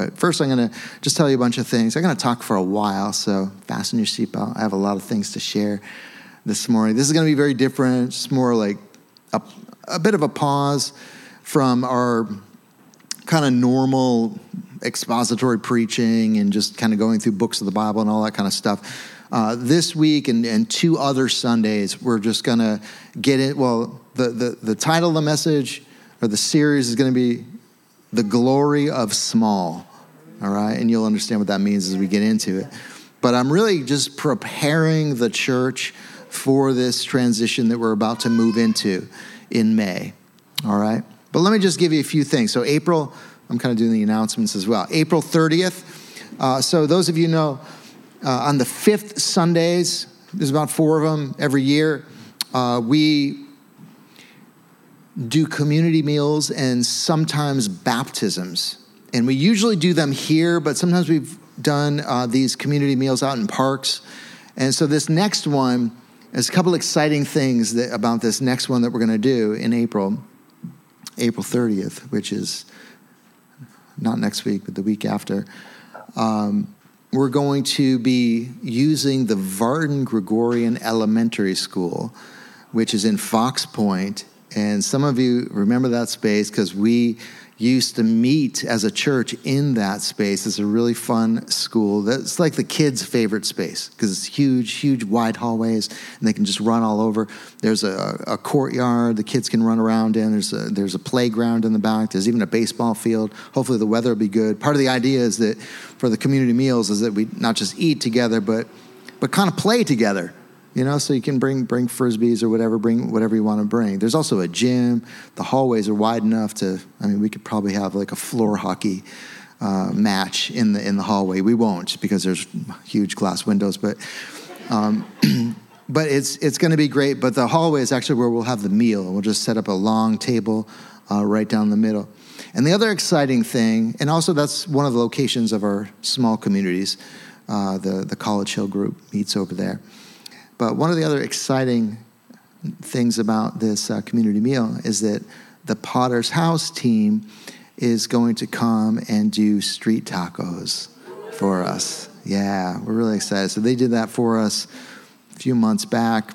But first, I'm going to just tell you a bunch of things. I'm going to talk for a while, so fasten your seatbelt. I have a lot of things to share this morning. This is going to be very different. It's more like a, a bit of a pause from our kind of normal expository preaching and just kind of going through books of the Bible and all that kind of stuff. Uh, this week and, and two other Sundays, we're just going to get it. Well, the, the, the title of the message or the series is going to be The Glory of Small. All right. And you'll understand what that means as we get into it. But I'm really just preparing the church for this transition that we're about to move into in May. All right. But let me just give you a few things. So, April, I'm kind of doing the announcements as well. April 30th. Uh, so, those of you know, uh, on the fifth Sundays, there's about four of them every year, uh, we do community meals and sometimes baptisms. And we usually do them here, but sometimes we've done uh, these community meals out in parks. And so, this next one, there's a couple exciting things that, about this next one that we're going to do in April, April 30th, which is not next week, but the week after. Um, we're going to be using the Vartan Gregorian Elementary School, which is in Fox Point. And some of you remember that space because we used to meet as a church in that space. It's a really fun school. That's like the kids' favorite space because it's huge, huge, wide hallways, and they can just run all over. There's a, a, courtyard the kids can run around in. There's a, there's a playground in the back. There's even a baseball field. Hopefully, the weather will be good. Part of the idea is that for the community meals is that we not just eat together, but but kind of play together you know so you can bring bring frisbees or whatever bring whatever you want to bring. There's also a gym. The hallways are wide enough to i mean we could probably have like a floor hockey uh, match in the in the hallway. We won't because there's huge glass windows but um, but it's it's going to be great. But the hallway is actually where we'll have the meal. We'll just set up a long table uh, right down the middle. And the other exciting thing and also that's one of the locations of our small communities uh, the the college hill group meets over there but one of the other exciting things about this uh, community meal is that the Potter's House team is going to come and do street tacos for us. Yeah, we're really excited. So they did that for us a few months back.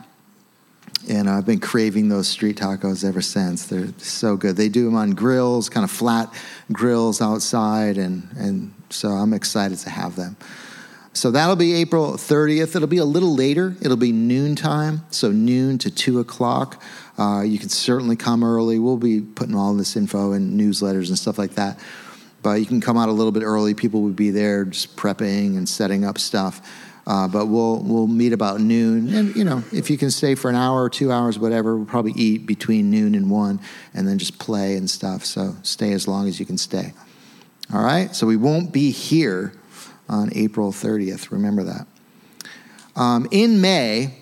And I've been craving those street tacos ever since. They're so good. They do them on grills, kind of flat grills outside. And, and so I'm excited to have them. So that'll be April 30th. It'll be a little later. It'll be noontime, so noon to 2 o'clock. Uh, you can certainly come early. We'll be putting all this info in newsletters and stuff like that. But you can come out a little bit early. People will be there just prepping and setting up stuff. Uh, but we'll we'll meet about noon, and you know if you can stay for an hour or two hours, whatever, we'll probably eat between noon and one, and then just play and stuff. So stay as long as you can stay. All right. So we won't be here on April 30th. Remember that. Um, in May,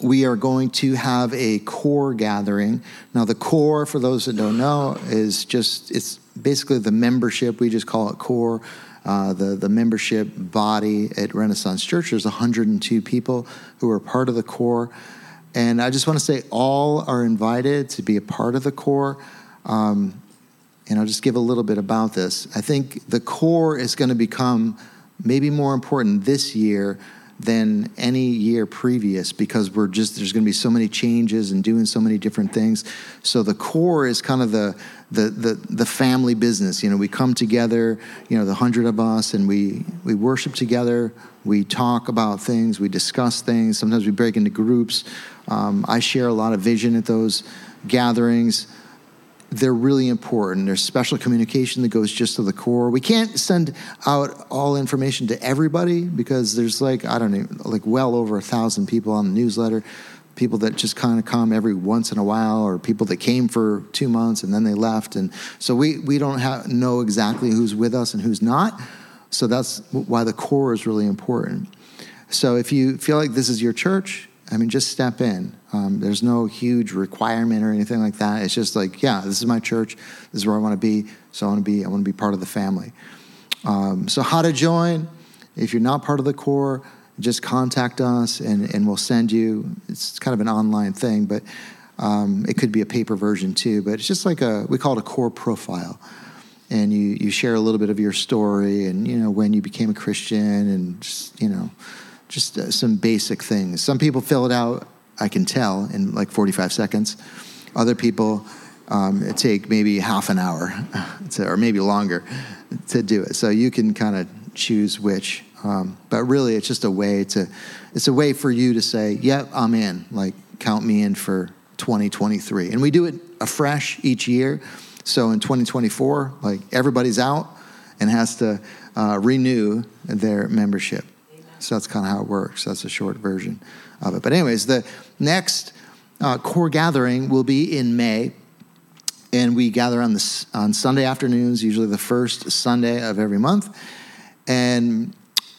we are going to have a core gathering. Now, the core, for those that don't know, is just, it's basically the membership. We just call it core. Uh, the, the membership body at Renaissance Church. There's 102 people who are part of the core. And I just want to say all are invited to be a part of the core. Um, and I'll just give a little bit about this. I think the core is going to become maybe more important this year than any year previous because we're just there's going to be so many changes and doing so many different things. So the core is kind of the the the, the family business. You know, we come together, you know, the hundred of us, and we we worship together. We talk about things. We discuss things. Sometimes we break into groups. Um, I share a lot of vision at those gatherings they're really important. There's special communication that goes just to the core. We can't send out all information to everybody because there's like, I don't know, like well over a thousand people on the newsletter, people that just kind of come every once in a while, or people that came for two months and then they left. And so we, we don't have, know exactly who's with us and who's not. So that's why the core is really important. So if you feel like this is your church, I mean, just step in. Um, there's no huge requirement or anything like that. It's just like, yeah, this is my church. This is where I want to be. So I want to be. I want to be part of the family. Um, so how to join? If you're not part of the core, just contact us and, and we'll send you. It's kind of an online thing, but um, it could be a paper version too. But it's just like a we call it a core profile. and you, you share a little bit of your story and you know when you became a Christian and just you know just uh, some basic things. Some people fill it out, I can tell, in like 45 seconds. Other people um, it take maybe half an hour to, or maybe longer to do it. So you can kind of choose which. Um, but really, it's just a way to, it's a way for you to say, yep, I'm in. Like, count me in for 2023. And we do it afresh each year. So in 2024, like everybody's out and has to uh, renew their membership. So that's kind of how it works. That's a short version of it. But, anyways, the next uh, core gathering will be in May. And we gather on, the, on Sunday afternoons, usually the first Sunday of every month. And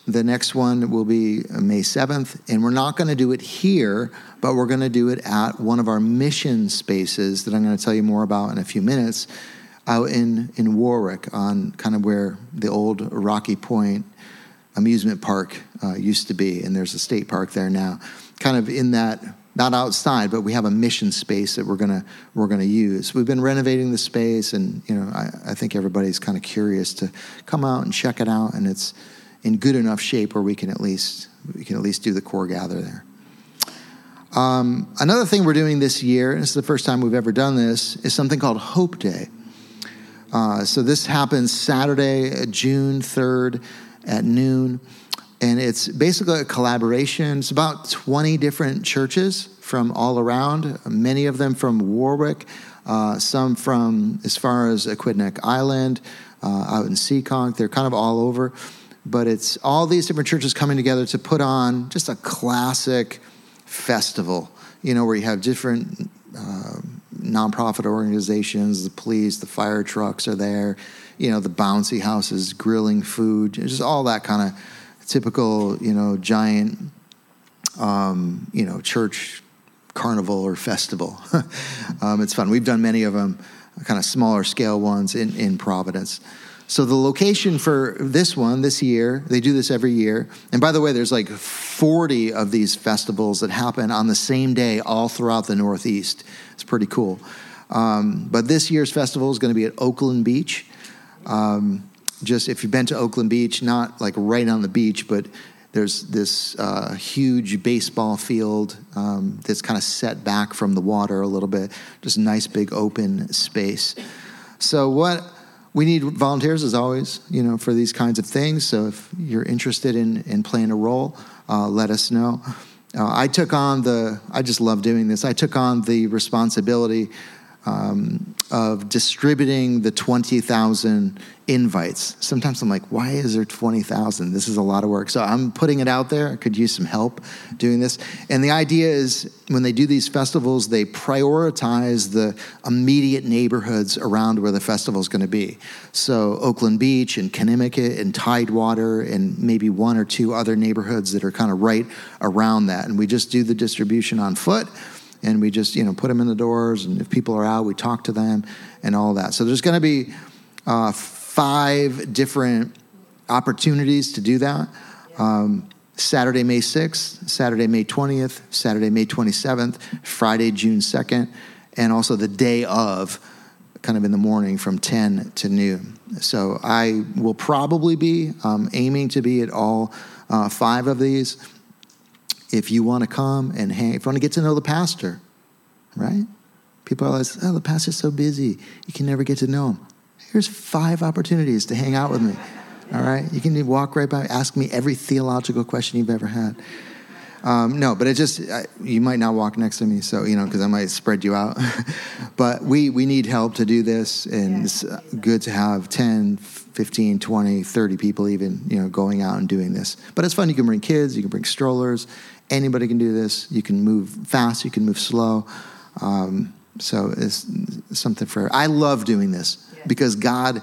the next one will be May 7th. And we're not going to do it here, but we're going to do it at one of our mission spaces that I'm going to tell you more about in a few minutes out in, in Warwick on kind of where the old Rocky Point amusement park uh, used to be. And there's a state park there now, kind of in that not outside, but we have a mission space that we're gonna we're gonna use. We've been renovating the space, and you know I, I think everybody's kind of curious to come out and check it out, and it's in good enough shape where we can at least we can at least do the core gather there. Um, another thing we're doing this year, and this is the first time we've ever done this, is something called Hope Day. Uh, so this happens Saturday, June third at noon and it's basically a collaboration. It's about 20 different churches from all around, many of them from Warwick, uh, some from as far as Aquidneck Island, uh, out in Seekonk. They're kind of all over. But it's all these different churches coming together to put on just a classic festival, you know, where you have different uh, nonprofit organizations, the police, the fire trucks are there, you know, the bouncy houses grilling food, just all that kind of typical, you know, giant, um, you know, church carnival or festival. um, it's fun. We've done many of them, kind of smaller scale ones in, in Providence. So the location for this one this year, they do this every year. And by the way, there's like 40 of these festivals that happen on the same day all throughout the Northeast. It's pretty cool. Um, but this year's festival is going to be at Oakland Beach. Um, just if you've been to Oakland Beach, not like right on the beach, but there's this uh, huge baseball field um, that's kind of set back from the water a little bit, just nice big open space. So what we need volunteers as always, you know, for these kinds of things. So if you're interested in in playing a role, uh, let us know. Uh, I took on the. I just love doing this. I took on the responsibility um, of distributing the 20,000 invites. Sometimes I'm like, why is there 20,000? This is a lot of work. So I'm putting it out there. I could use some help doing this. And the idea is when they do these festivals, they prioritize the immediate neighborhoods around where the festival is going to be. So Oakland Beach and Conimicut and Tidewater and maybe one or two other neighborhoods that are kind of right around that. And we just do the distribution on foot and we just you know put them in the doors and if people are out we talk to them and all that. So there's going to be uh, five different opportunities to do that. Um, saturday may 6th saturday may 20th saturday may 27th friday june 2nd and also the day of kind of in the morning from 10 to noon. So i will probably be um, aiming to be at all uh, five of these if you want to come and hang, if you want to get to know the pastor, right? People are always, oh, the pastor's so busy, you can never get to know him. Here's five opportunities to hang out with me. All right, you can walk right by, ask me every theological question you've ever had. Um, no, but it just I, you might not walk next to me, so you know because I might spread you out. but we we need help to do this, and yeah. it's uh, good to have 10, 15, 20, 30 people even you know going out and doing this. But it's fun. You can bring kids, you can bring strollers. Anybody can do this. You can move fast, you can move slow. Um, so it's something for. I love doing this yeah. because God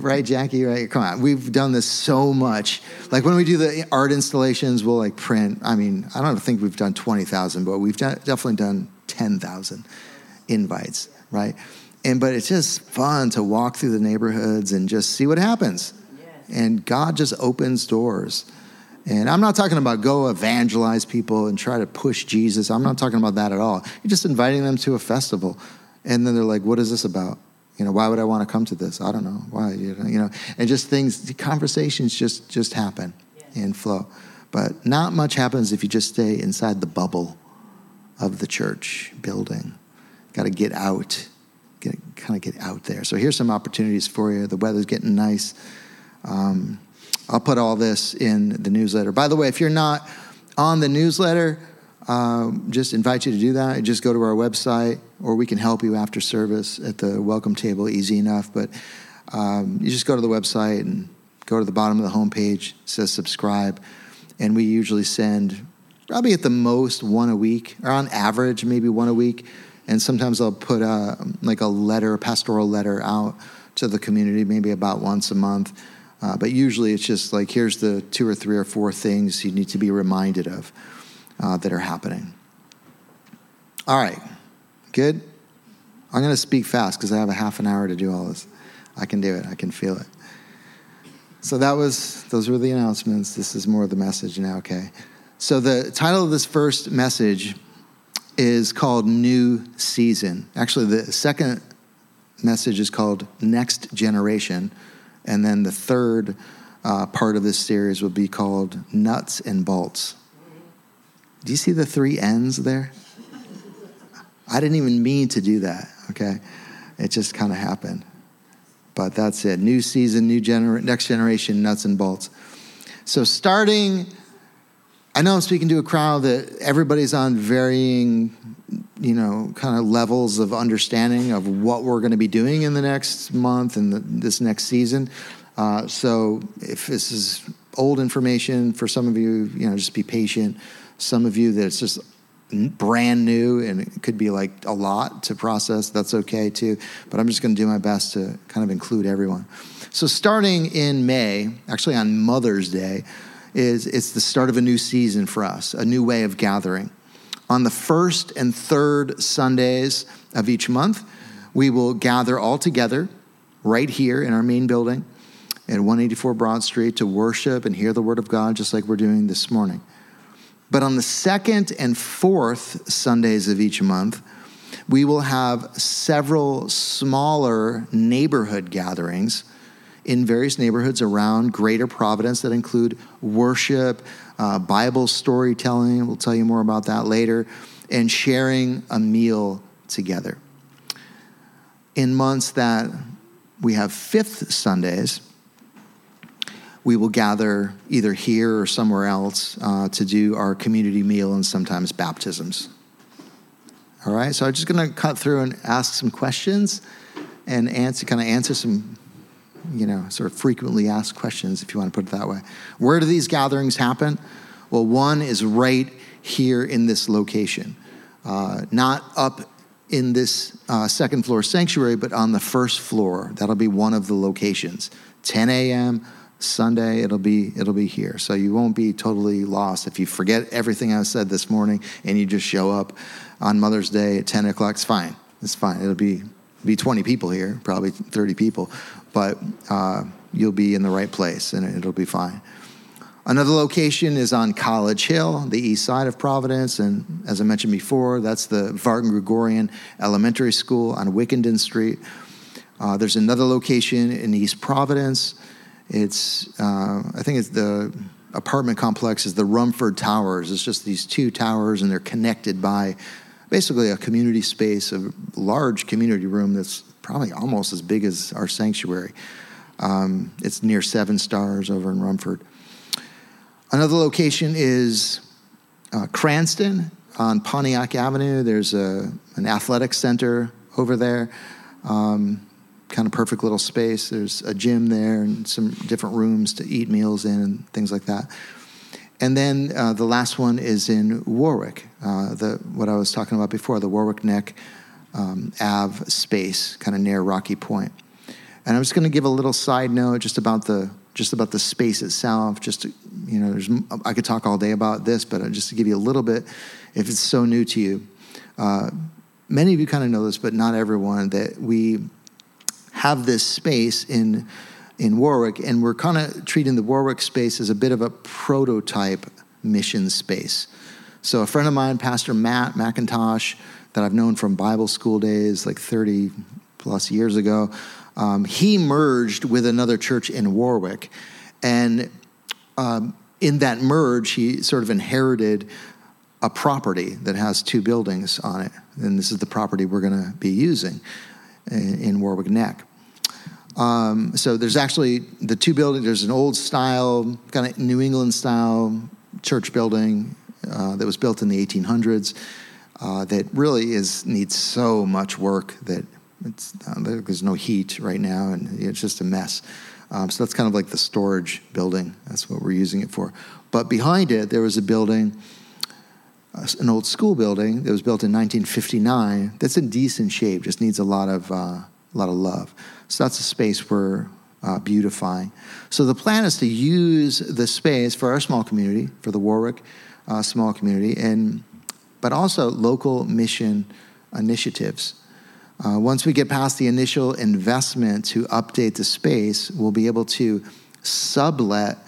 right, Jackie? Right? Come on, we've done this so much. Like when we do the art installations, we'll like print. I mean, I don't think we've done twenty thousand, but we've done, definitely done ten thousand invites, right? And but it's just fun to walk through the neighborhoods and just see what happens. And God just opens doors. And I'm not talking about go evangelize people and try to push Jesus. I'm not talking about that at all. You're just inviting them to a festival. And then they're like, what is this about? You know, why would I want to come to this? I don't know why. You know, and just things, conversations just just happen yeah. and flow. But not much happens if you just stay inside the bubble of the church building. Got to get out, get kind of get out there. So here's some opportunities for you. The weather's getting nice. Um, I'll put all this in the newsletter. By the way, if you're not on the newsletter, um, just invite you to do that. Just go to our website, or we can help you after service at the welcome table. Easy enough, but um, you just go to the website and go to the bottom of the homepage. Says subscribe, and we usually send probably at the most one a week, or on average maybe one a week. And sometimes I'll put a, like a letter, a pastoral letter out to the community, maybe about once a month. Uh, but usually it's just like here's the two or three or four things you need to be reminded of uh, that are happening. All right, good. I'm going to speak fast because I have a half an hour to do all this. I can do it. I can feel it. So that was those were the announcements. This is more of the message now. Okay. So the title of this first message is called New Season. Actually, the second message is called Next Generation, and then the third uh, part of this series will be called Nuts and Bolts. Do you see the three N's there? I didn't even mean to do that, okay? It just kind of happened. But that's it. New season, new gener- next generation, nuts and bolts. So, starting, I know I'm speaking to a crowd that everybody's on varying, you know, kind of levels of understanding of what we're going to be doing in the next month and the, this next season. Uh, so, if this is old information for some of you, you know, just be patient some of you that it's just brand new and it could be like a lot to process that's okay too but i'm just going to do my best to kind of include everyone so starting in may actually on mother's day is it's the start of a new season for us a new way of gathering. On the first and third sundays of each month we will gather all together right here in our main building at 184 broad street to worship and hear the word of god just like we're doing this morning. But on the second and fourth Sundays of each month, we will have several smaller neighborhood gatherings in various neighborhoods around Greater Providence that include worship, uh, Bible storytelling. We'll tell you more about that later, and sharing a meal together. In months that we have fifth Sundays, we will gather either here or somewhere else uh, to do our community meal and sometimes baptisms. All right, so I'm just going to cut through and ask some questions and answer, kind of answer some, you know, sort of frequently asked questions, if you want to put it that way. Where do these gatherings happen? Well, one is right here in this location, uh, not up in this uh, second floor sanctuary, but on the first floor. That'll be one of the locations. 10 a.m. Sunday it'll be it'll be here. So you won't be totally lost if you forget everything I said this morning and you just show up on Mother's Day at 10 o'clock. It's fine. It's fine. It'll be be 20 people here, probably 30 people, but uh, you'll be in the right place and it'll be fine. Another location is on College Hill, the east side of Providence. And as I mentioned before, that's the Vartan Gregorian Elementary School on Wickenden Street. Uh, there's another location in East Providence. It's, uh, I think it's the apartment complex is the Rumford Towers. It's just these two towers, and they're connected by basically a community space, a large community room that's probably almost as big as our sanctuary. Um, it's near Seven Stars over in Rumford. Another location is uh, Cranston on Pontiac Avenue. There's a, an athletic center over there. Um, kind of perfect little space. There's a gym there and some different rooms to eat meals in and things like that. And then uh, the last one is in Warwick, uh, the what I was talking about before, the Warwick Neck um, Ave space, kind of near Rocky Point. And I'm just going to give a little side note just about the just about the space itself. Just to, you know, there's I could talk all day about this, but just to give you a little bit, if it's so new to you, uh, many of you kind of know this, but not everyone. That we have this space in in Warwick, and we're kind of treating the Warwick space as a bit of a prototype mission space. So a friend of mine, Pastor Matt McIntosh, that I've known from Bible school days, like 30 plus years ago. Um, he merged with another church in Warwick. And um, in that merge, he sort of inherited a property that has two buildings on it. And this is the property we're going to be using in, in Warwick Neck. Um, so there's actually the two buildings. There's an old style, kind of New England style church building uh, that was built in the 1800s uh, that really is needs so much work that uh, there's no heat right now, and it's just a mess. Um, so that's kind of like the storage building. That's what we're using it for. But behind it, there was a building, uh, an old school building that was built in 1959. That's in decent shape. Just needs a lot of uh, a lot of love. So that's a space we're uh, beautifying. So the plan is to use the space for our small community, for the Warwick uh, small community, and but also local mission initiatives. Uh, once we get past the initial investment to update the space, we'll be able to sublet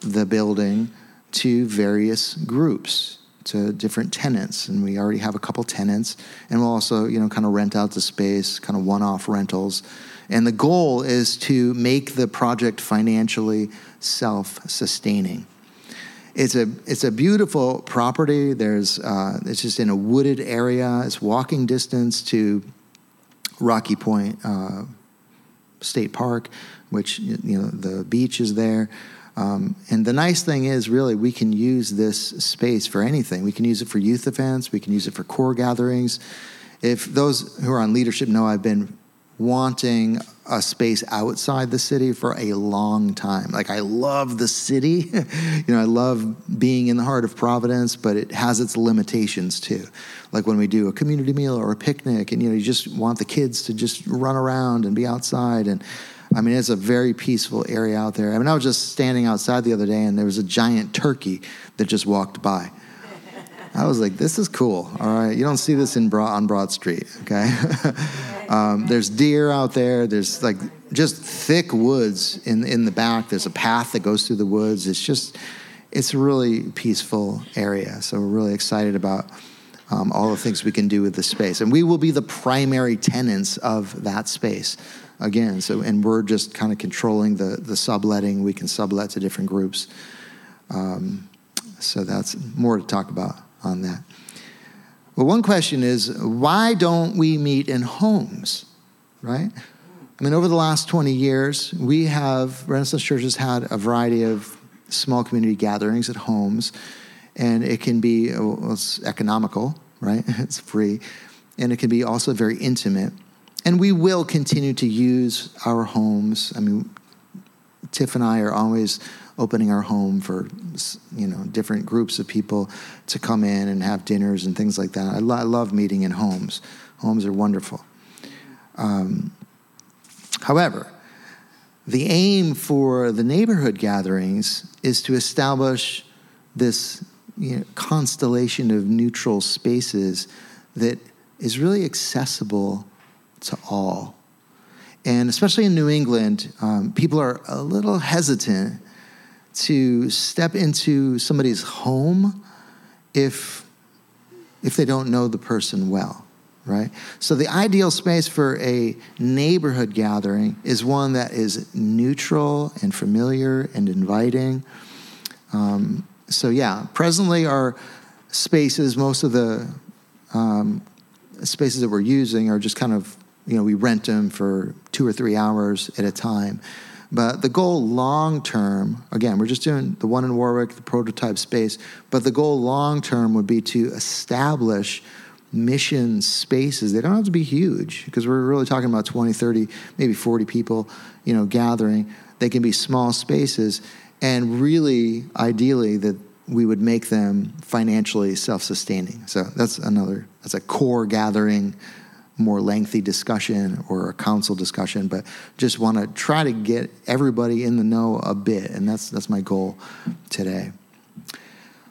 the building to various groups, to different tenants. And we already have a couple tenants. And we'll also, you know, kind of rent out the space, kind of one off rentals. And the goal is to make the project financially self sustaining. It's a it's a beautiful property. There's uh, it's just in a wooded area. It's walking distance to Rocky Point uh, State Park, which you know the beach is there. Um, and the nice thing is, really, we can use this space for anything. We can use it for youth events. We can use it for core gatherings. If those who are on leadership know, I've been wanting a space outside the city for a long time. Like I love the city, you know, I love being in the heart of Providence, but it has its limitations too. Like when we do a community meal or a picnic, and you know, you just want the kids to just run around and be outside and. I mean, it's a very peaceful area out there. I mean, I was just standing outside the other day, and there was a giant turkey that just walked by. I was like, this is cool. All right. You don't see this in Broad, on Broad Street, okay? um, there's deer out there. There's like just thick woods in, in the back. There's a path that goes through the woods. It's just, it's a really peaceful area. So we're really excited about um, all the things we can do with the space. And we will be the primary tenants of that space again. So, and we're just kind of controlling the, the subletting. We can sublet to different groups. Um, so that's more to talk about on that. Well, one question is why don't we meet in homes, right? I mean, over the last 20 years, we have, Renaissance Church has had a variety of small community gatherings at homes, and it can be well, it's economical, right? it's free, and it can be also very intimate. And we will continue to use our homes. I mean, Tiff and I are always opening our home for you know different groups of people to come in and have dinners and things like that. I, lo- I love meeting in homes. Homes are wonderful. Um, however, the aim for the neighborhood gatherings is to establish this you know, constellation of neutral spaces that is really accessible to all. And especially in New England, um, people are a little hesitant to step into somebody's home if if they don't know the person well right so the ideal space for a neighborhood gathering is one that is neutral and familiar and inviting um, so yeah presently our spaces most of the um, spaces that we're using are just kind of you know we rent them for two or three hours at a time but the goal long term, again, we're just doing the one in Warwick, the prototype space, but the goal long term would be to establish mission spaces. They don't have to be huge because we're really talking about 20, 30, maybe 40 people, you know, gathering. They can be small spaces and really ideally that we would make them financially self-sustaining. So that's another that's a core gathering more lengthy discussion or a council discussion, but just want to try to get everybody in the know a bit, and that's that's my goal today.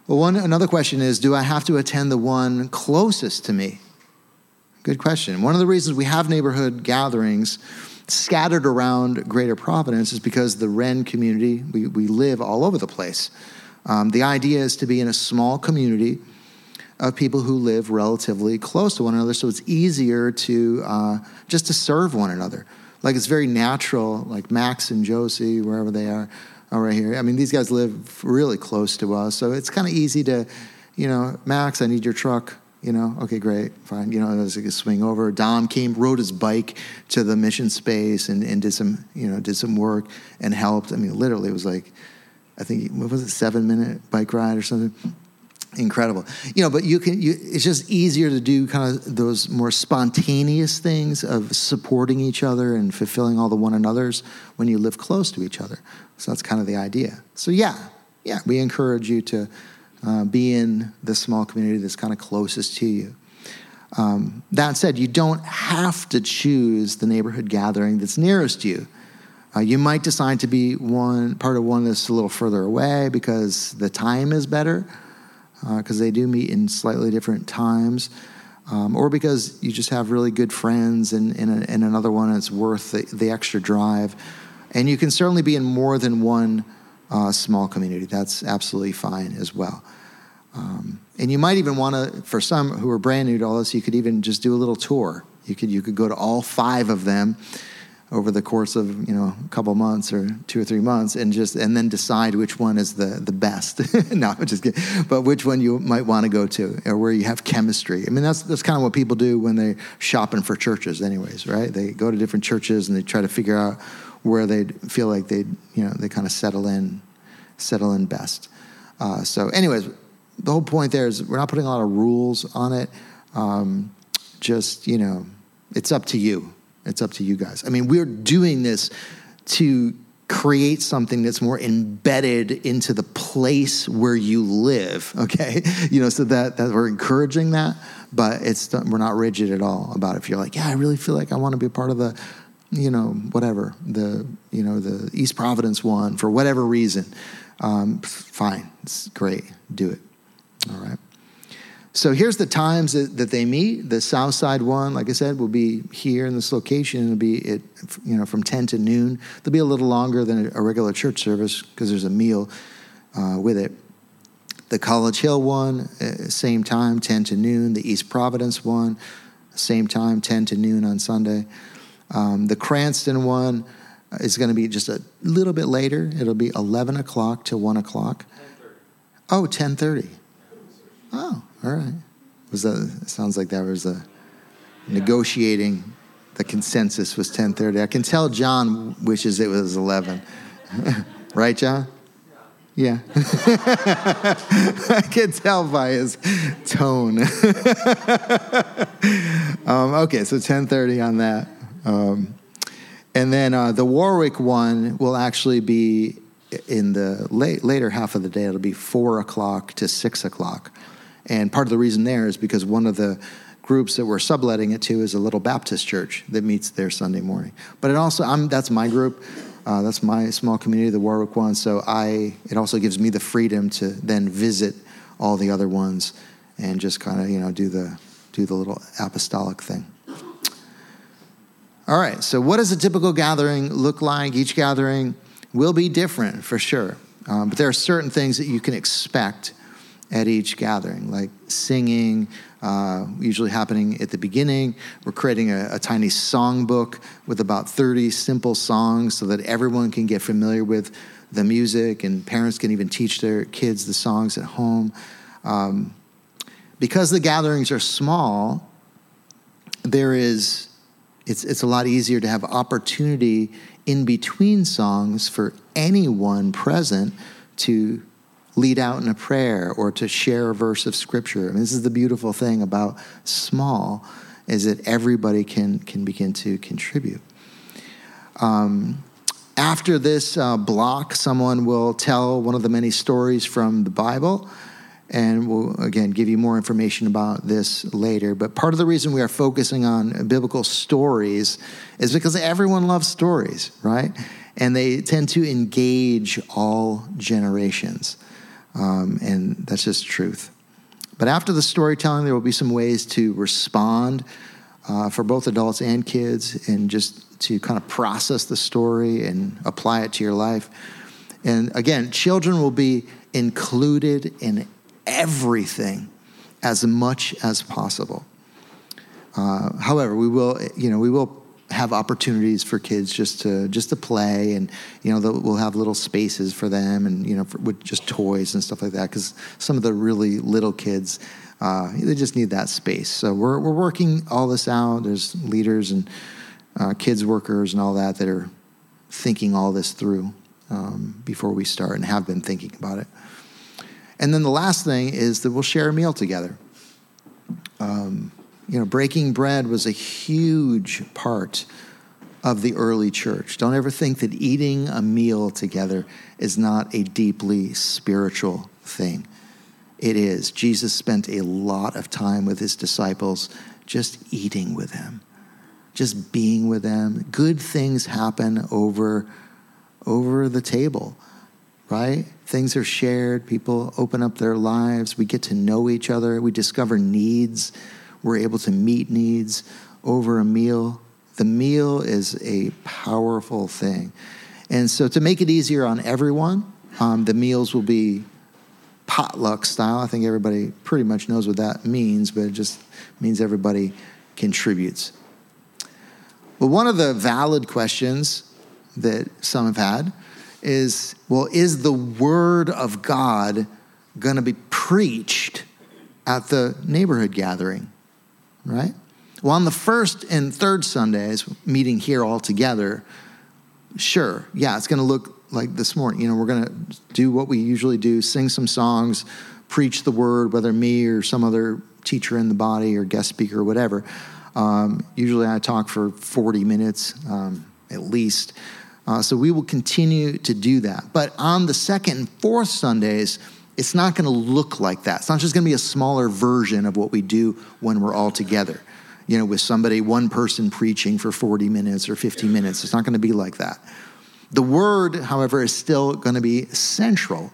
Well, one another question is, do I have to attend the one closest to me? Good question. One of the reasons we have neighborhood gatherings scattered around Greater Providence is because the Ren community we, we live all over the place. Um, the idea is to be in a small community of people who live relatively close to one another, so it's easier to uh, just to serve one another. Like it's very natural, like Max and Josie, wherever they are, are right here. I mean, these guys live really close to us, so it's kind of easy to, you know, Max, I need your truck. You know, okay, great, fine. You know, there's like a swing over. Dom came, rode his bike to the mission space and, and did some, you know, did some work and helped. I mean, literally, it was like, I think, what was it, seven minute bike ride or something? Incredible. You know but you can you, it's just easier to do kind of those more spontaneous things of supporting each other and fulfilling all the one another's when you live close to each other. So that's kind of the idea. So yeah yeah we encourage you to uh, be in the small community that's kind of closest to you. Um, that said you don't have to choose the neighborhood gathering that's nearest you. Uh, you might decide to be one part of one that's a little further away because the time is better because uh, they do meet in slightly different times, um, or because you just have really good friends and, and, and another one that's worth the, the, extra drive. And you can certainly be in more than one uh, small community. That's absolutely fine as well. Um, and you might even want to, for some who are brand new to all this, you could even just do a little tour. You could you could go to all five of them over the course of you know a couple months or two or three months and just and then decide which one is the the best. No I'm just kidding. But which one you might want to go to or where you have chemistry. I mean that's that's kind of what people do when they're shopping for churches anyways right? They go to different churches and they try to figure out where they feel like they you know they kind of settle in settle in best. Uh, so anyways the whole point there is we're not putting a lot of rules on it. Um, just you know it's up to you it's up to you guys. I mean, we're doing this to create something that's more embedded into the place where you live, okay? You know, so that, that we're encouraging that, but it's we're not rigid at all about it. If you're like, yeah, I really feel like I want to be a part of the, you know, whatever, the, you know, the East Providence one for whatever reason, um, fine, it's great, do it. All right. So here's the times that, that they meet. The South Side one, like I said, will be here in this location. It'll be it, you know, from 10 to noon. They'll be a little longer than a regular church service because there's a meal uh, with it. The College Hill one, uh, same time, 10 to noon. The East Providence one, same time, 10 to noon on Sunday. Um, the Cranston one is going to be just a little bit later. It'll be 11 o'clock to 1 o'clock. 10:30. Oh, 10.30. Oh, all right. Was that? Sounds like that was a negotiating. The consensus was 10:30. I can tell John wishes it was 11. right, John? Yeah. I can tell by his tone. um, okay, so 10:30 on that. Um, and then uh, the Warwick one will actually be in the late, later half of the day. It'll be four o'clock to six o'clock. And part of the reason there is because one of the groups that we're subletting it to is a little Baptist church that meets there Sunday morning. But it also, I'm, that's my group. Uh, that's my small community, the Warwick one. So I, it also gives me the freedom to then visit all the other ones and just kind of, you know, do the, do the little apostolic thing. All right, so what does a typical gathering look like? Each gathering will be different for sure. Um, but there are certain things that you can expect at each gathering, like singing, uh, usually happening at the beginning. We're creating a, a, tiny songbook with about 30 simple songs so that everyone can get familiar with the music and parents can even teach their kids the songs at home. Um, because the gatherings are small, there is it's, it's a lot easier to have opportunity in between songs for anyone present to lead out in a prayer or to share a verse of scripture. I mean, this is the beautiful thing about small is that everybody can can begin to contribute. Um, after this uh, block, someone will tell one of the many stories from the Bible, and we'll again give you more information about this later. But part of the reason we are focusing on biblical stories is because everyone loves stories, right? And they tend to engage all generations. Um, and that's just truth. But after the storytelling, there will be some ways to respond uh, for both adults and kids and just to kind of process the story and apply it to your life. And again, children will be included in everything as much as possible. Uh, however, we will, you know, we will have opportunities for kids just to just to play, and you know, we'll have little spaces for them, and you know, for, with just toys and stuff like that. Because some of the really little kids, uh, they just need that space. So we're we're working all this out. There's leaders and uh, kids workers and all that that are thinking all this through um, before we start, and have been thinking about it. And then the last thing is that we'll share a meal together. Um, you know, breaking bread was a huge part of the early church. Don't ever think that eating a meal together is not a deeply spiritual thing. It is. Jesus spent a lot of time with his disciples just eating with them, just being with them. Good things happen over, over the table, right? Things are shared, people open up their lives, we get to know each other, we discover needs we're able to meet needs over a meal. The meal is a powerful thing. And so, to make it easier on everyone, um, the meals will be potluck style. I think everybody pretty much knows what that means, but it just means everybody contributes. But one of the valid questions that some have had is well, is the word of God going to be preached at the neighborhood gathering? Right? Well, on the first and third Sundays, meeting here all together, sure, yeah, it's going to look like this morning. You know, we're going to do what we usually do sing some songs, preach the word, whether me or some other teacher in the body or guest speaker or whatever. Um, usually I talk for 40 minutes um, at least. Uh, so we will continue to do that. But on the second and fourth Sundays, it's not going to look like that. It's not just going to be a smaller version of what we do when we're all together. You know, with somebody, one person preaching for 40 minutes or 50 minutes. It's not going to be like that. The word, however, is still going to be central.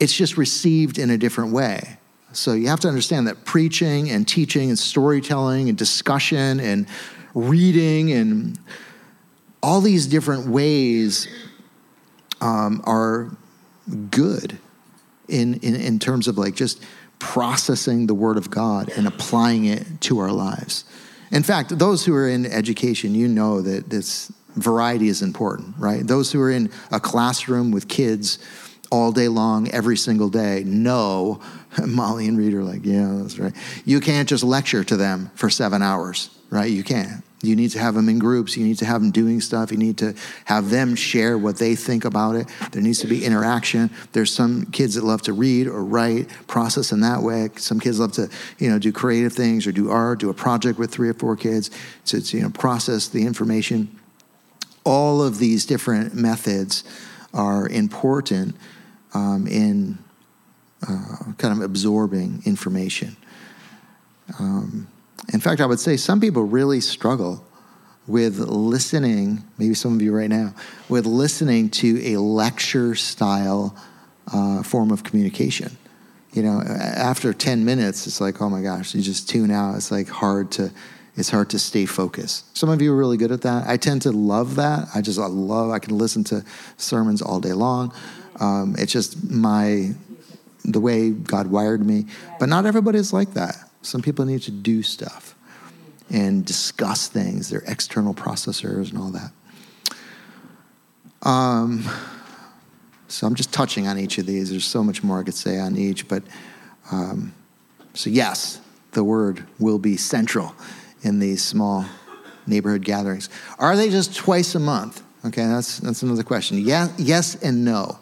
It's just received in a different way. So you have to understand that preaching and teaching and storytelling and discussion and reading and all these different ways um, are good in, in, in terms of like just processing the Word of God and applying it to our lives. In fact, those who are in education, you know that this variety is important, right? Those who are in a classroom with kids all day long, every single day, know, Molly and Reed are like, yeah, that's right. You can't just lecture to them for seven hours, right? You can't. You need to have them in groups. You need to have them doing stuff. You need to have them share what they think about it. There needs to be interaction. There's some kids that love to read or write, process in that way. Some kids love to, you know, do creative things or do art, do a project with three or four kids to, to you know, process the information. All of these different methods are important um, in uh, kind of absorbing information. Um, in fact, I would say some people really struggle with listening, maybe some of you right now, with listening to a lecture style uh, form of communication. You know, after 10 minutes, it's like, oh my gosh, you just tune out. It's like hard to, it's hard to stay focused. Some of you are really good at that. I tend to love that. I just I love, I can listen to sermons all day long. Um, it's just my, the way God wired me. But not everybody's like that. Some people need to do stuff and discuss things, their external processors and all that. Um, so I'm just touching on each of these. There's so much more I could say on each, but um, so yes, the word will be central in these small neighborhood gatherings. Are they just twice a month? Okay, that's that's another question. Yeah, yes and no.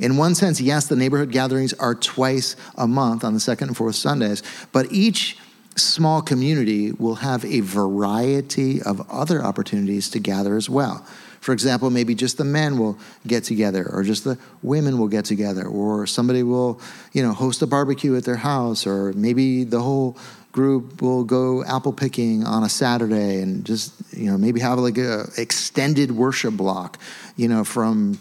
In one sense, yes, the neighborhood gatherings are twice a month on the second and fourth Sundays, but each small community will have a variety of other opportunities to gather as well. For example, maybe just the men will get together, or just the women will get together, or somebody will, you know, host a barbecue at their house, or maybe the whole group will go apple picking on a Saturday and just you know maybe have like a extended worship block, you know, from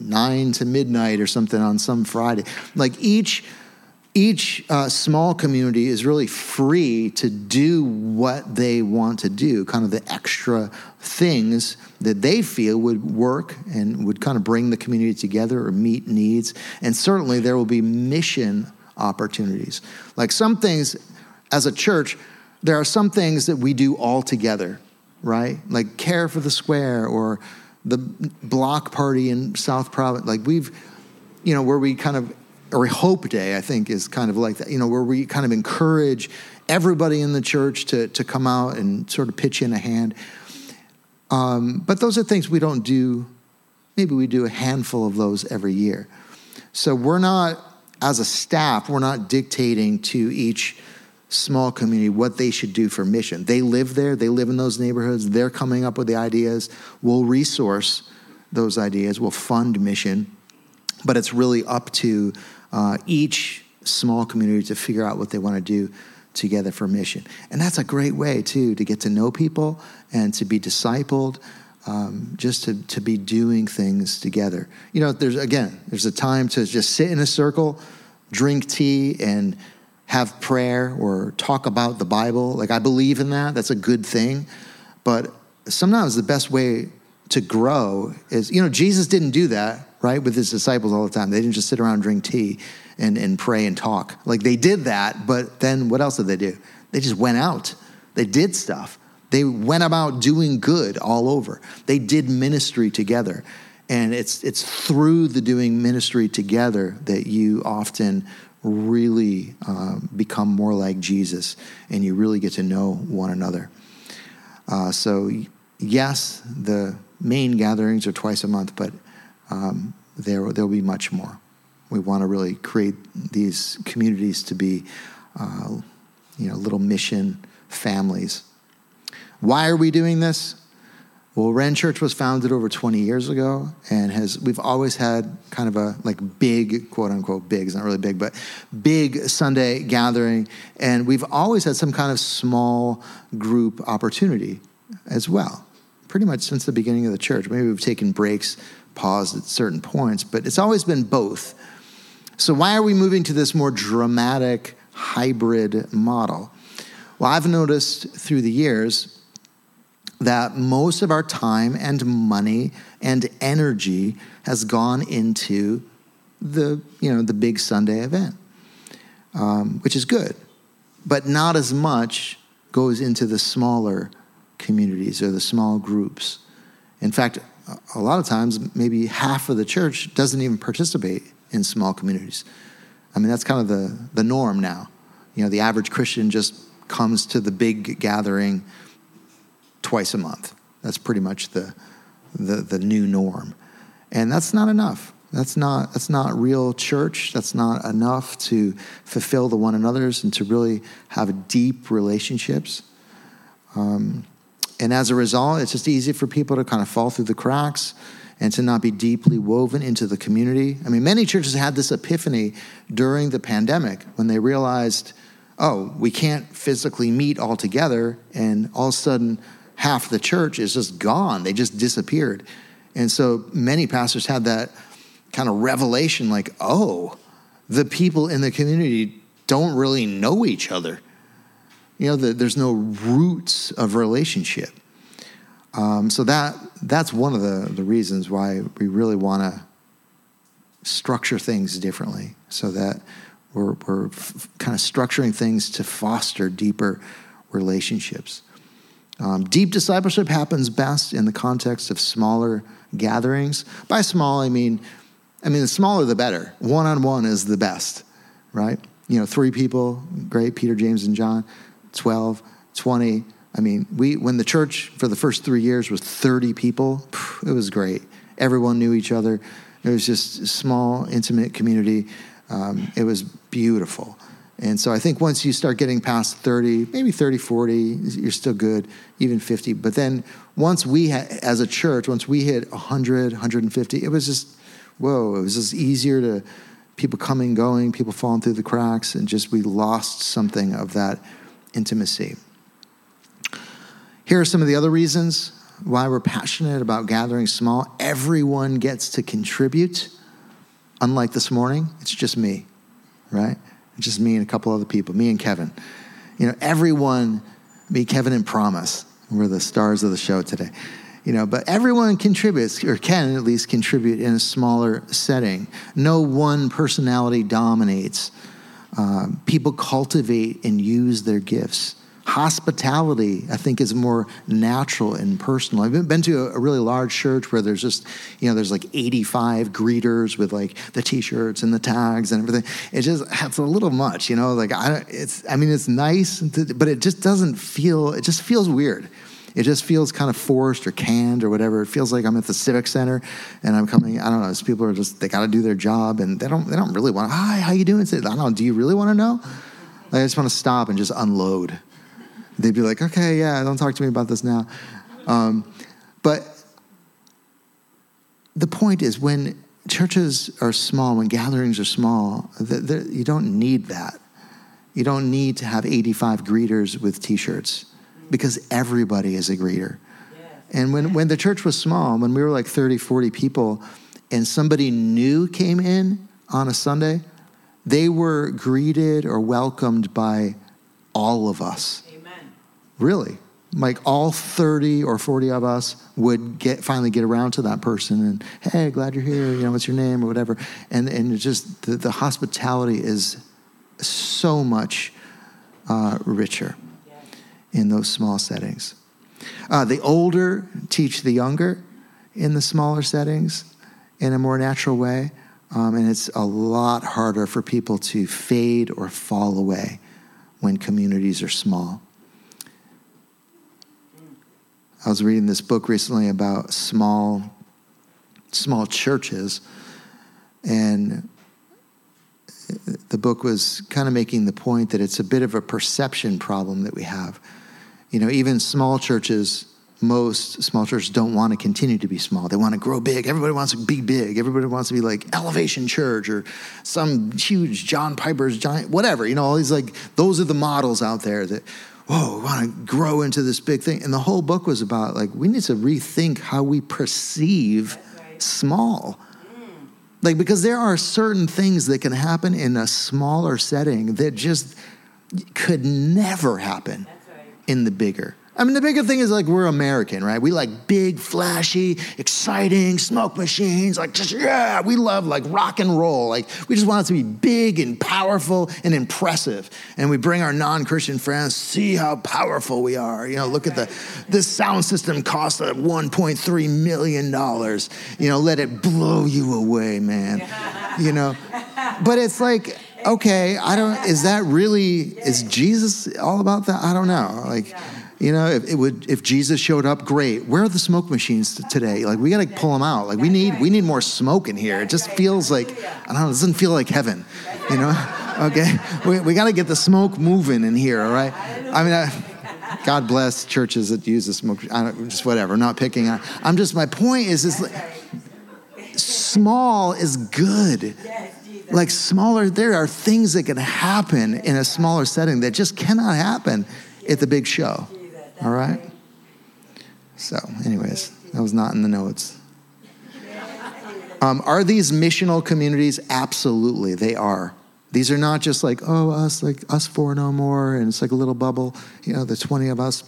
nine to midnight or something on some Friday. Like each each uh, small community is really free to do what they want to do, kind of the extra things that they feel would work and would kind of bring the community together or meet needs. And certainly there will be mission opportunities. Like some things, as a church, there are some things that we do all together, right? Like care for the square or the block party in South Providence. Like we've, you know, where we kind of, or Hope Day, I think, is kind of like that, you know, where we kind of encourage everybody in the church to, to come out and sort of pitch in a hand. Um, but those are things we don't do. Maybe we do a handful of those every year. So we're not, as a staff, we're not dictating to each small community what they should do for mission. They live there, they live in those neighborhoods, they're coming up with the ideas. We'll resource those ideas, we'll fund mission, but it's really up to uh, each small community to figure out what they want to do together for mission. And that's a great way, too, to get to know people and to be discipled, um, just to, to be doing things together. You know, there's, again, there's a time to just sit in a circle, drink tea, and have prayer or talk about the Bible. Like, I believe in that. That's a good thing. But sometimes the best way to grow is, you know, Jesus didn't do that, right, with his disciples all the time. They didn't just sit around and drink tea and, and pray and talk. Like they did that, but then what else did they do? They just went out. They did stuff. They went about doing good all over. They did ministry together. And it's, it's through the doing ministry together that you often really um, become more like Jesus and you really get to know one another. Uh, so, yes, the main gatherings are twice a month, but um, there, there'll be much more. We want to really create these communities to be, uh, you know, little mission families. Why are we doing this? Well, Ren Church was founded over 20 years ago and has we've always had kind of a like big quote unquote big, it's not really big, but big Sunday gathering. And we've always had some kind of small group opportunity as well. Pretty much since the beginning of the church. Maybe we've taken breaks, paused at certain points, but it's always been both. So, why are we moving to this more dramatic hybrid model? Well, I've noticed through the years that most of our time and money and energy has gone into the, you know, the big Sunday event, um, which is good, but not as much goes into the smaller communities or the small groups. In fact, a lot of times, maybe half of the church doesn't even participate in small communities. I mean, that's kind of the, the norm now. You know, the average Christian just comes to the big gathering twice a month. That's pretty much the, the, the new norm. And that's not enough. That's not, that's not real church. That's not enough to fulfill the one another's and to really have deep relationships. Um, and as a result, it's just easy for people to kind of fall through the cracks and to not be deeply woven into the community. I mean, many churches had this epiphany during the pandemic when they realized, oh, we can't physically meet all together, and all of a sudden, half the church is just gone. They just disappeared. And so many pastors had that kind of revelation like, oh, the people in the community don't really know each other. You know, the, there's no roots of relationship. Um, so that that's one of the, the reasons why we really want to structure things differently so that we're, we're f- kind of structuring things to foster deeper relationships. Um, deep discipleship happens best in the context of smaller gatherings. By small, I mean, I mean the smaller the better. One on one is the best, right? You know, three people, great. Peter, James, and John. 12, 20, I mean, we when the church for the first three years was 30 people, it was great. Everyone knew each other. It was just a small, intimate community. Um, it was beautiful. And so I think once you start getting past 30, maybe 30, 40, you're still good, even 50. But then once we, ha- as a church, once we hit 100, 150, it was just, whoa, it was just easier to, people coming, going, people falling through the cracks, and just we lost something of that intimacy. Here are some of the other reasons why we're passionate about gathering small. Everyone gets to contribute. Unlike this morning, it's just me, right? Just me and a couple other people, me and Kevin. You know, everyone, me, Kevin, and Promise, we're the stars of the show today. You know, but everyone contributes, or can at least contribute in a smaller setting. No one personality dominates Um, people cultivate and use their gifts. Hospitality, I think, is more natural and personal. I've been to a, really large church where there's just, you know, there's like 85 greeters with like the T-shirts and the tags and everything. It just it's a little much, you know. Like I, it's, I mean, it's nice, but it just doesn't feel. It just feels weird. It just feels kind of forced or canned or whatever. It feels like I'm at the civic center and I'm coming. I don't know. These people are just they got to do their job and they don't they don't really want. Hi, how you doing? I don't know. Do you really want to know? I just want to stop and just unload. They'd be like, okay, yeah, don't talk to me about this now. Um, but the point is, when churches are small, when gatherings are small, you don't need that. You don't need to have 85 greeters with t shirts because everybody is a greeter. And when, when the church was small, when we were like 30, 40 people, and somebody new came in on a Sunday, they were greeted or welcomed by all of us. Really. Like all 30 or 40 of us would get finally get around to that person and, hey, glad you're here, you know, what's your name or whatever. And, and just the, the hospitality is so much uh, richer in those small settings. Uh, the older teach the younger in the smaller settings in a more natural way. Um, and it's a lot harder for people to fade or fall away when communities are small. I was reading this book recently about small, small churches, and the book was kind of making the point that it's a bit of a perception problem that we have you know, even small churches, most small churches don't want to continue to be small. They want to grow big. Everybody wants to be big. Everybody wants to be like Elevation Church or some huge John Piper's giant, whatever. You know, all these like, those are the models out there that, whoa, we want to grow into this big thing. And the whole book was about like, we need to rethink how we perceive right. small. Mm. Like, because there are certain things that can happen in a smaller setting that just could never happen in the bigger. I mean, the bigger thing is like we're American, right? We like big, flashy, exciting smoke machines. Like, just, yeah, we love like rock and roll. Like, we just want it to be big and powerful and impressive. And we bring our non Christian friends, see how powerful we are. You know, look at the, this sound system cost uh, $1.3 million. You know, let it blow you away, man. You know, but it's like, okay, I don't, is that really, is Jesus all about that? I don't know. Like, you know, if it would, if Jesus showed up, great. Where are the smoke machines today? Like, we got to pull them out. Like, we need, we need more smoke in here. It just feels like, I don't know, it doesn't feel like heaven, you know? Okay, we, we got to get the smoke moving in here, all right? I mean, I, God bless churches that use the smoke, I don't, just whatever, not picking on. I'm just, my point is, is small is good like smaller, there are things that can happen in a smaller setting that just cannot happen at the big show. All right? So, anyways, that was not in the notes. Um, are these missional communities? Absolutely, they are. These are not just like, oh, us, like us four no more, and it's like a little bubble, you know, the 20 of us.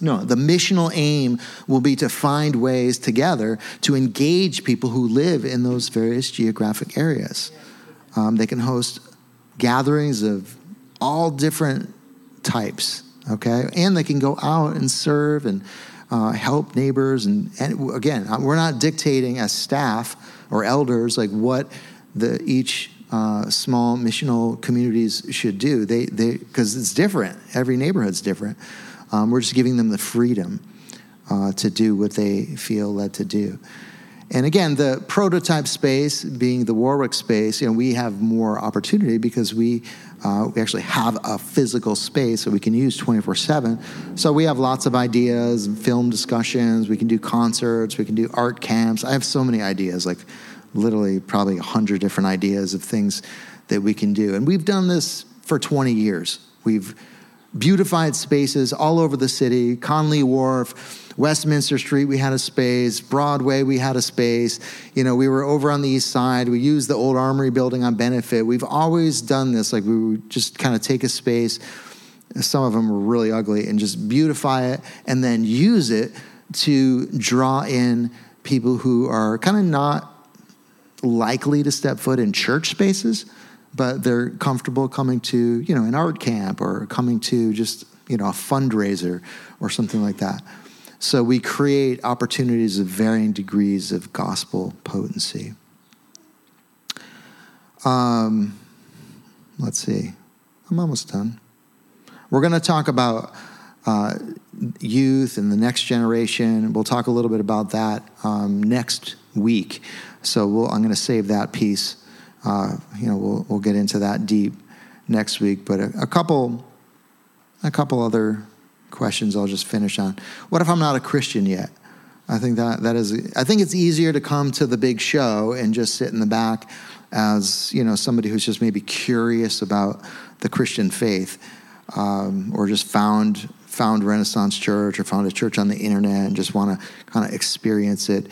No, the missional aim will be to find ways together to engage people who live in those various geographic areas. Um, they can host gatherings of all different types, okay? And they can go out and serve and uh, help neighbors. And, and again, uh, we're not dictating as staff or elders like what the each uh, small missional communities should do. They they because it's different. Every neighborhood's different. Um, we're just giving them the freedom uh, to do what they feel led to do. And again, the prototype space being the Warwick space, you know, we have more opportunity because we uh, we actually have a physical space that we can use 24 7. So we have lots of ideas, film discussions, we can do concerts, we can do art camps. I have so many ideas, like literally probably 100 different ideas of things that we can do. And we've done this for 20 years. We've beautified spaces all over the city, Conley Wharf Westminster Street, we had a space. Broadway, we had a space. You know, we were over on the east side. We used the old Armory building on Benefit. We've always done this. Like, we would just kind of take a space, some of them were really ugly, and just beautify it and then use it to draw in people who are kind of not likely to step foot in church spaces but they're comfortable coming to, you know, an art camp or coming to just, you know, a fundraiser or something like that. So we create opportunities of varying degrees of gospel potency. Um, let's see. I'm almost done. We're going to talk about uh, youth and the next generation. We'll talk a little bit about that um, next week. So we'll, I'm going to save that piece. Uh, you know, we'll, we'll get into that deep next week. But a, a couple, a couple other questions I'll just finish on. What if I'm not a Christian yet? I think that that is. I think it's easier to come to the big show and just sit in the back as you know somebody who's just maybe curious about the Christian faith, um, or just found found Renaissance Church or found a church on the internet and just want to kind of experience it.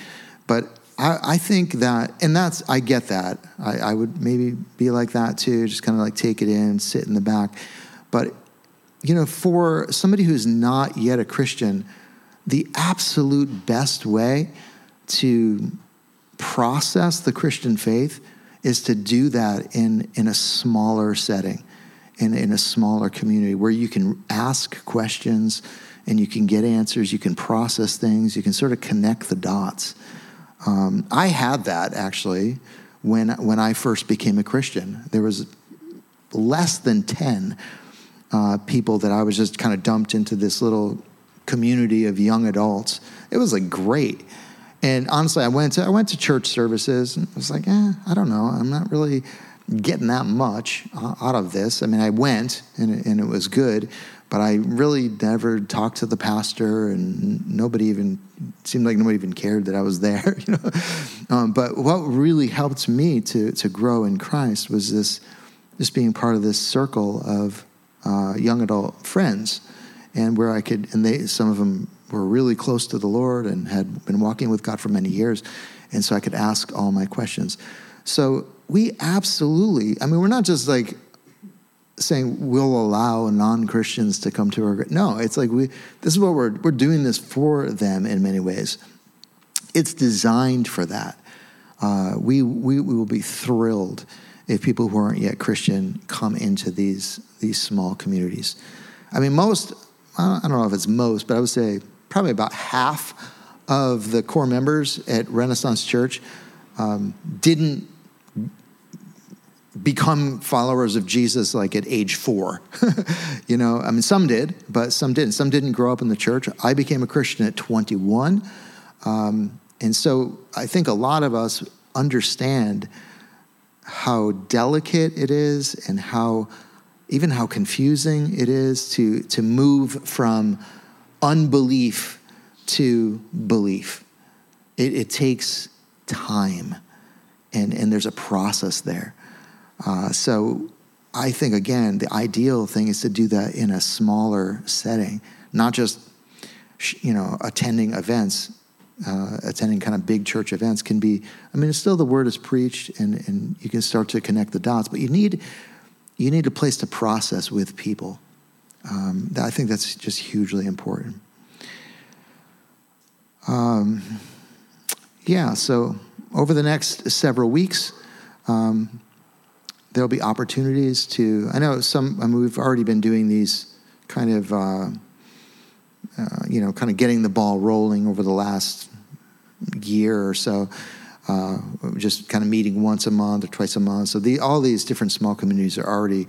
But I, I, think that, and that's I get that. I, I would maybe be like that too, just kind of like take it in, sit in the back. But you know, for somebody who's not yet a Christian, the absolute best way to process the Christian faith is to do that in, in a smaller setting, in, in a smaller community where you can ask questions and you can get answers, you can process things, you can sort of connect the dots. Um, I had that actually when, when I first became a Christian. There was less than 10 uh, people that I was just kind of dumped into this little community of young adults. It was like great. And honestly, I went to I went to church services and I was like, eh, I don't know, I'm not really getting that much out of this. I mean, I went and it, and it was good, but I really never talked to the pastor, and nobody even seemed like nobody even cared that I was there. You know, um, but what really helped me to to grow in Christ was this, just being part of this circle of uh, young adult friends, and where I could, and they, some of them were really close to the Lord and had been walking with God for many years, and so I could ask all my questions. So we absolutely, I mean, we're not just like saying we'll allow non-Christians to come to our. No, it's like we. This is what we're we're doing this for them in many ways. It's designed for that. Uh, we, we we will be thrilled if people who aren't yet Christian come into these these small communities. I mean, most, I don't know if it's most, but I would say probably about half of the core members at Renaissance Church um, didn't become followers of Jesus like at age four. you know, I mean, some did, but some didn't. Some didn't grow up in the church. I became a Christian at 21. Um, and so I think a lot of us understand how delicate it is and how even how confusing it is to, to move from unbelief to belief. It, it takes time, and, and there's a process there. Uh, so I think, again, the ideal thing is to do that in a smaller setting, not just you know attending events uh, attending kind of big church events can be i mean it's still the word is preached and, and you can start to connect the dots but you need you need a place to process with people. Um, I think that's just hugely important. Um, yeah, so over the next several weeks, um, there'll be opportunities to. I know some. I mean, we've already been doing these kind of, uh, uh, you know, kind of getting the ball rolling over the last year or so uh, just kind of meeting once a month or twice a month. So the, all these different small communities are already,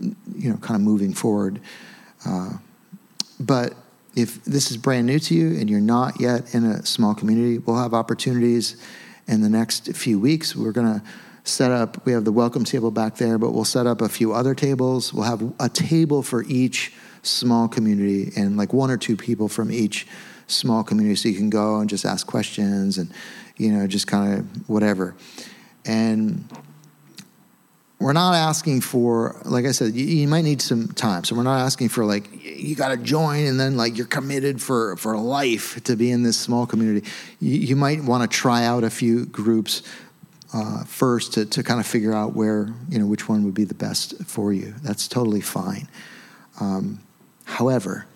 you know, kind of moving forward. Uh, but if this is brand new to you and you're not yet in a small community, we'll have opportunities in the next few weeks. We're going to set up, we have the welcome table back there, but we'll set up a few other tables. We'll have a table for each small community and like one or two people from each small community so you can go and just ask questions and you know, just kind of whatever. And we're not asking for, like I said, you, you, might need some time. So we're not asking for like you got to join and then like you're committed for for life to be in this small community. You, you might want to try out a few groups uh, first to to kind of figure out where you know which one would be the best for you. That's totally fine. Um, However,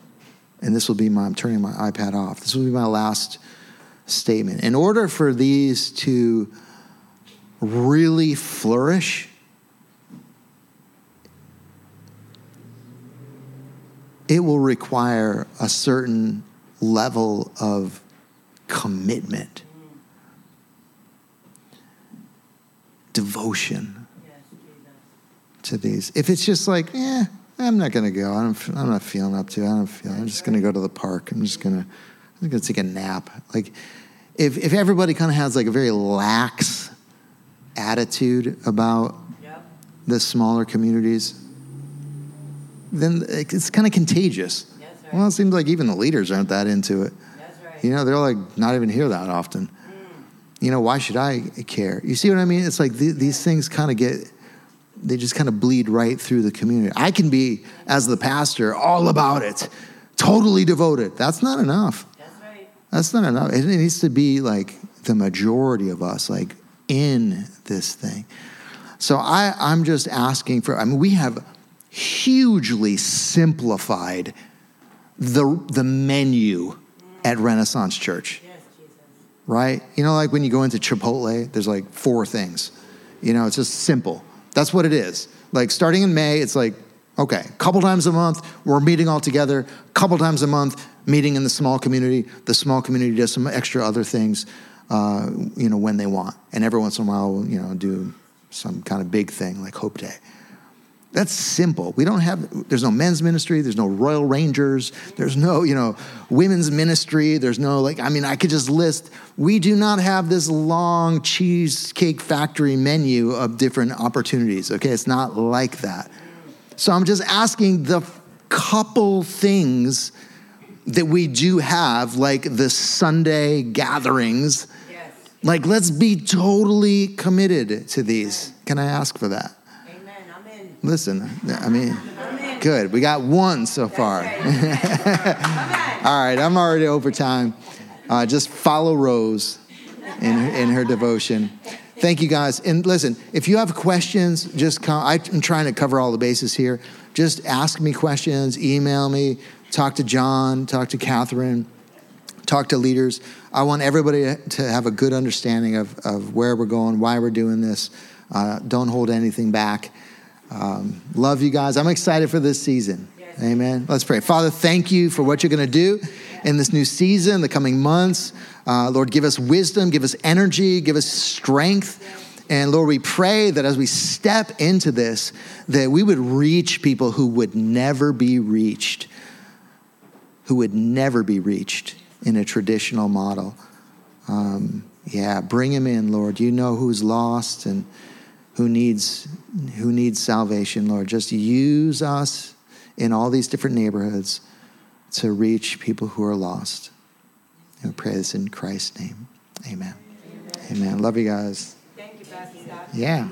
and this will be my, I'm turning my iPad off, this will be my last statement. In order for these to really flourish, it will require a certain level of commitment, devotion to these. If it's just like, eh, I'm not going to go. I'm, I'm not feeling up to it. I don't feel. I'm just going to go to the park. I'm just going to. I'm going to take a nap. Like, if if everybody kind of has like a very lax attitude about yep. the smaller communities, then it's kind of contagious. Right. Well, it seems like even the leaders aren't that into it. Right. You know, they're like not even here that often. Mm. You know, why should I care? You see what I mean? It's like th- these things kind of get they just kind of bleed right through the community. I can be, as the pastor, all about it, totally devoted. That's not enough. That's right. That's not enough. It needs to be like the majority of us, like in this thing. So I, I'm just asking for, I mean, we have hugely simplified the, the menu at Renaissance Church. Yes, right? You know, like when you go into Chipotle, there's like four things. You know, it's just simple. That's what it is. Like starting in May, it's like, okay, a couple times a month, we're meeting all together, a couple times a month, meeting in the small community. The small community does some extra other things, uh, you know, when they want. And every once in a while, you know, do some kind of big thing like Hope Day. That's simple. We don't have, there's no men's ministry, there's no Royal Rangers, there's no, you know, women's ministry, there's no, like, I mean, I could just list, we do not have this long cheesecake factory menu of different opportunities, okay? It's not like that. So I'm just asking the couple things that we do have, like the Sunday gatherings. Yes. Like, let's be totally committed to these. Can I ask for that? Listen, I mean, good. We got one so far. All right, I'm already over time. Uh, just follow Rose in, in her devotion. Thank you guys. And listen, if you have questions, just come. I'm trying to cover all the bases here. Just ask me questions, email me, talk to John, talk to Catherine, talk to leaders. I want everybody to have a good understanding of, of where we're going, why we're doing this. Uh, don't hold anything back. Um, love you guys. I'm excited for this season. Yes. Amen. Let's pray. Father, thank you for what you're going to do in this new season, the coming months. Uh, Lord, give us wisdom, give us energy, give us strength. And Lord, we pray that as we step into this, that we would reach people who would never be reached, who would never be reached in a traditional model. Um, yeah, bring them in, Lord. You know who's lost and who needs who needs salvation, Lord. Just use us in all these different neighborhoods to reach people who are lost. And we pray this in Christ's name. Amen. Amen. Amen. Love you guys. Thank you. Yeah.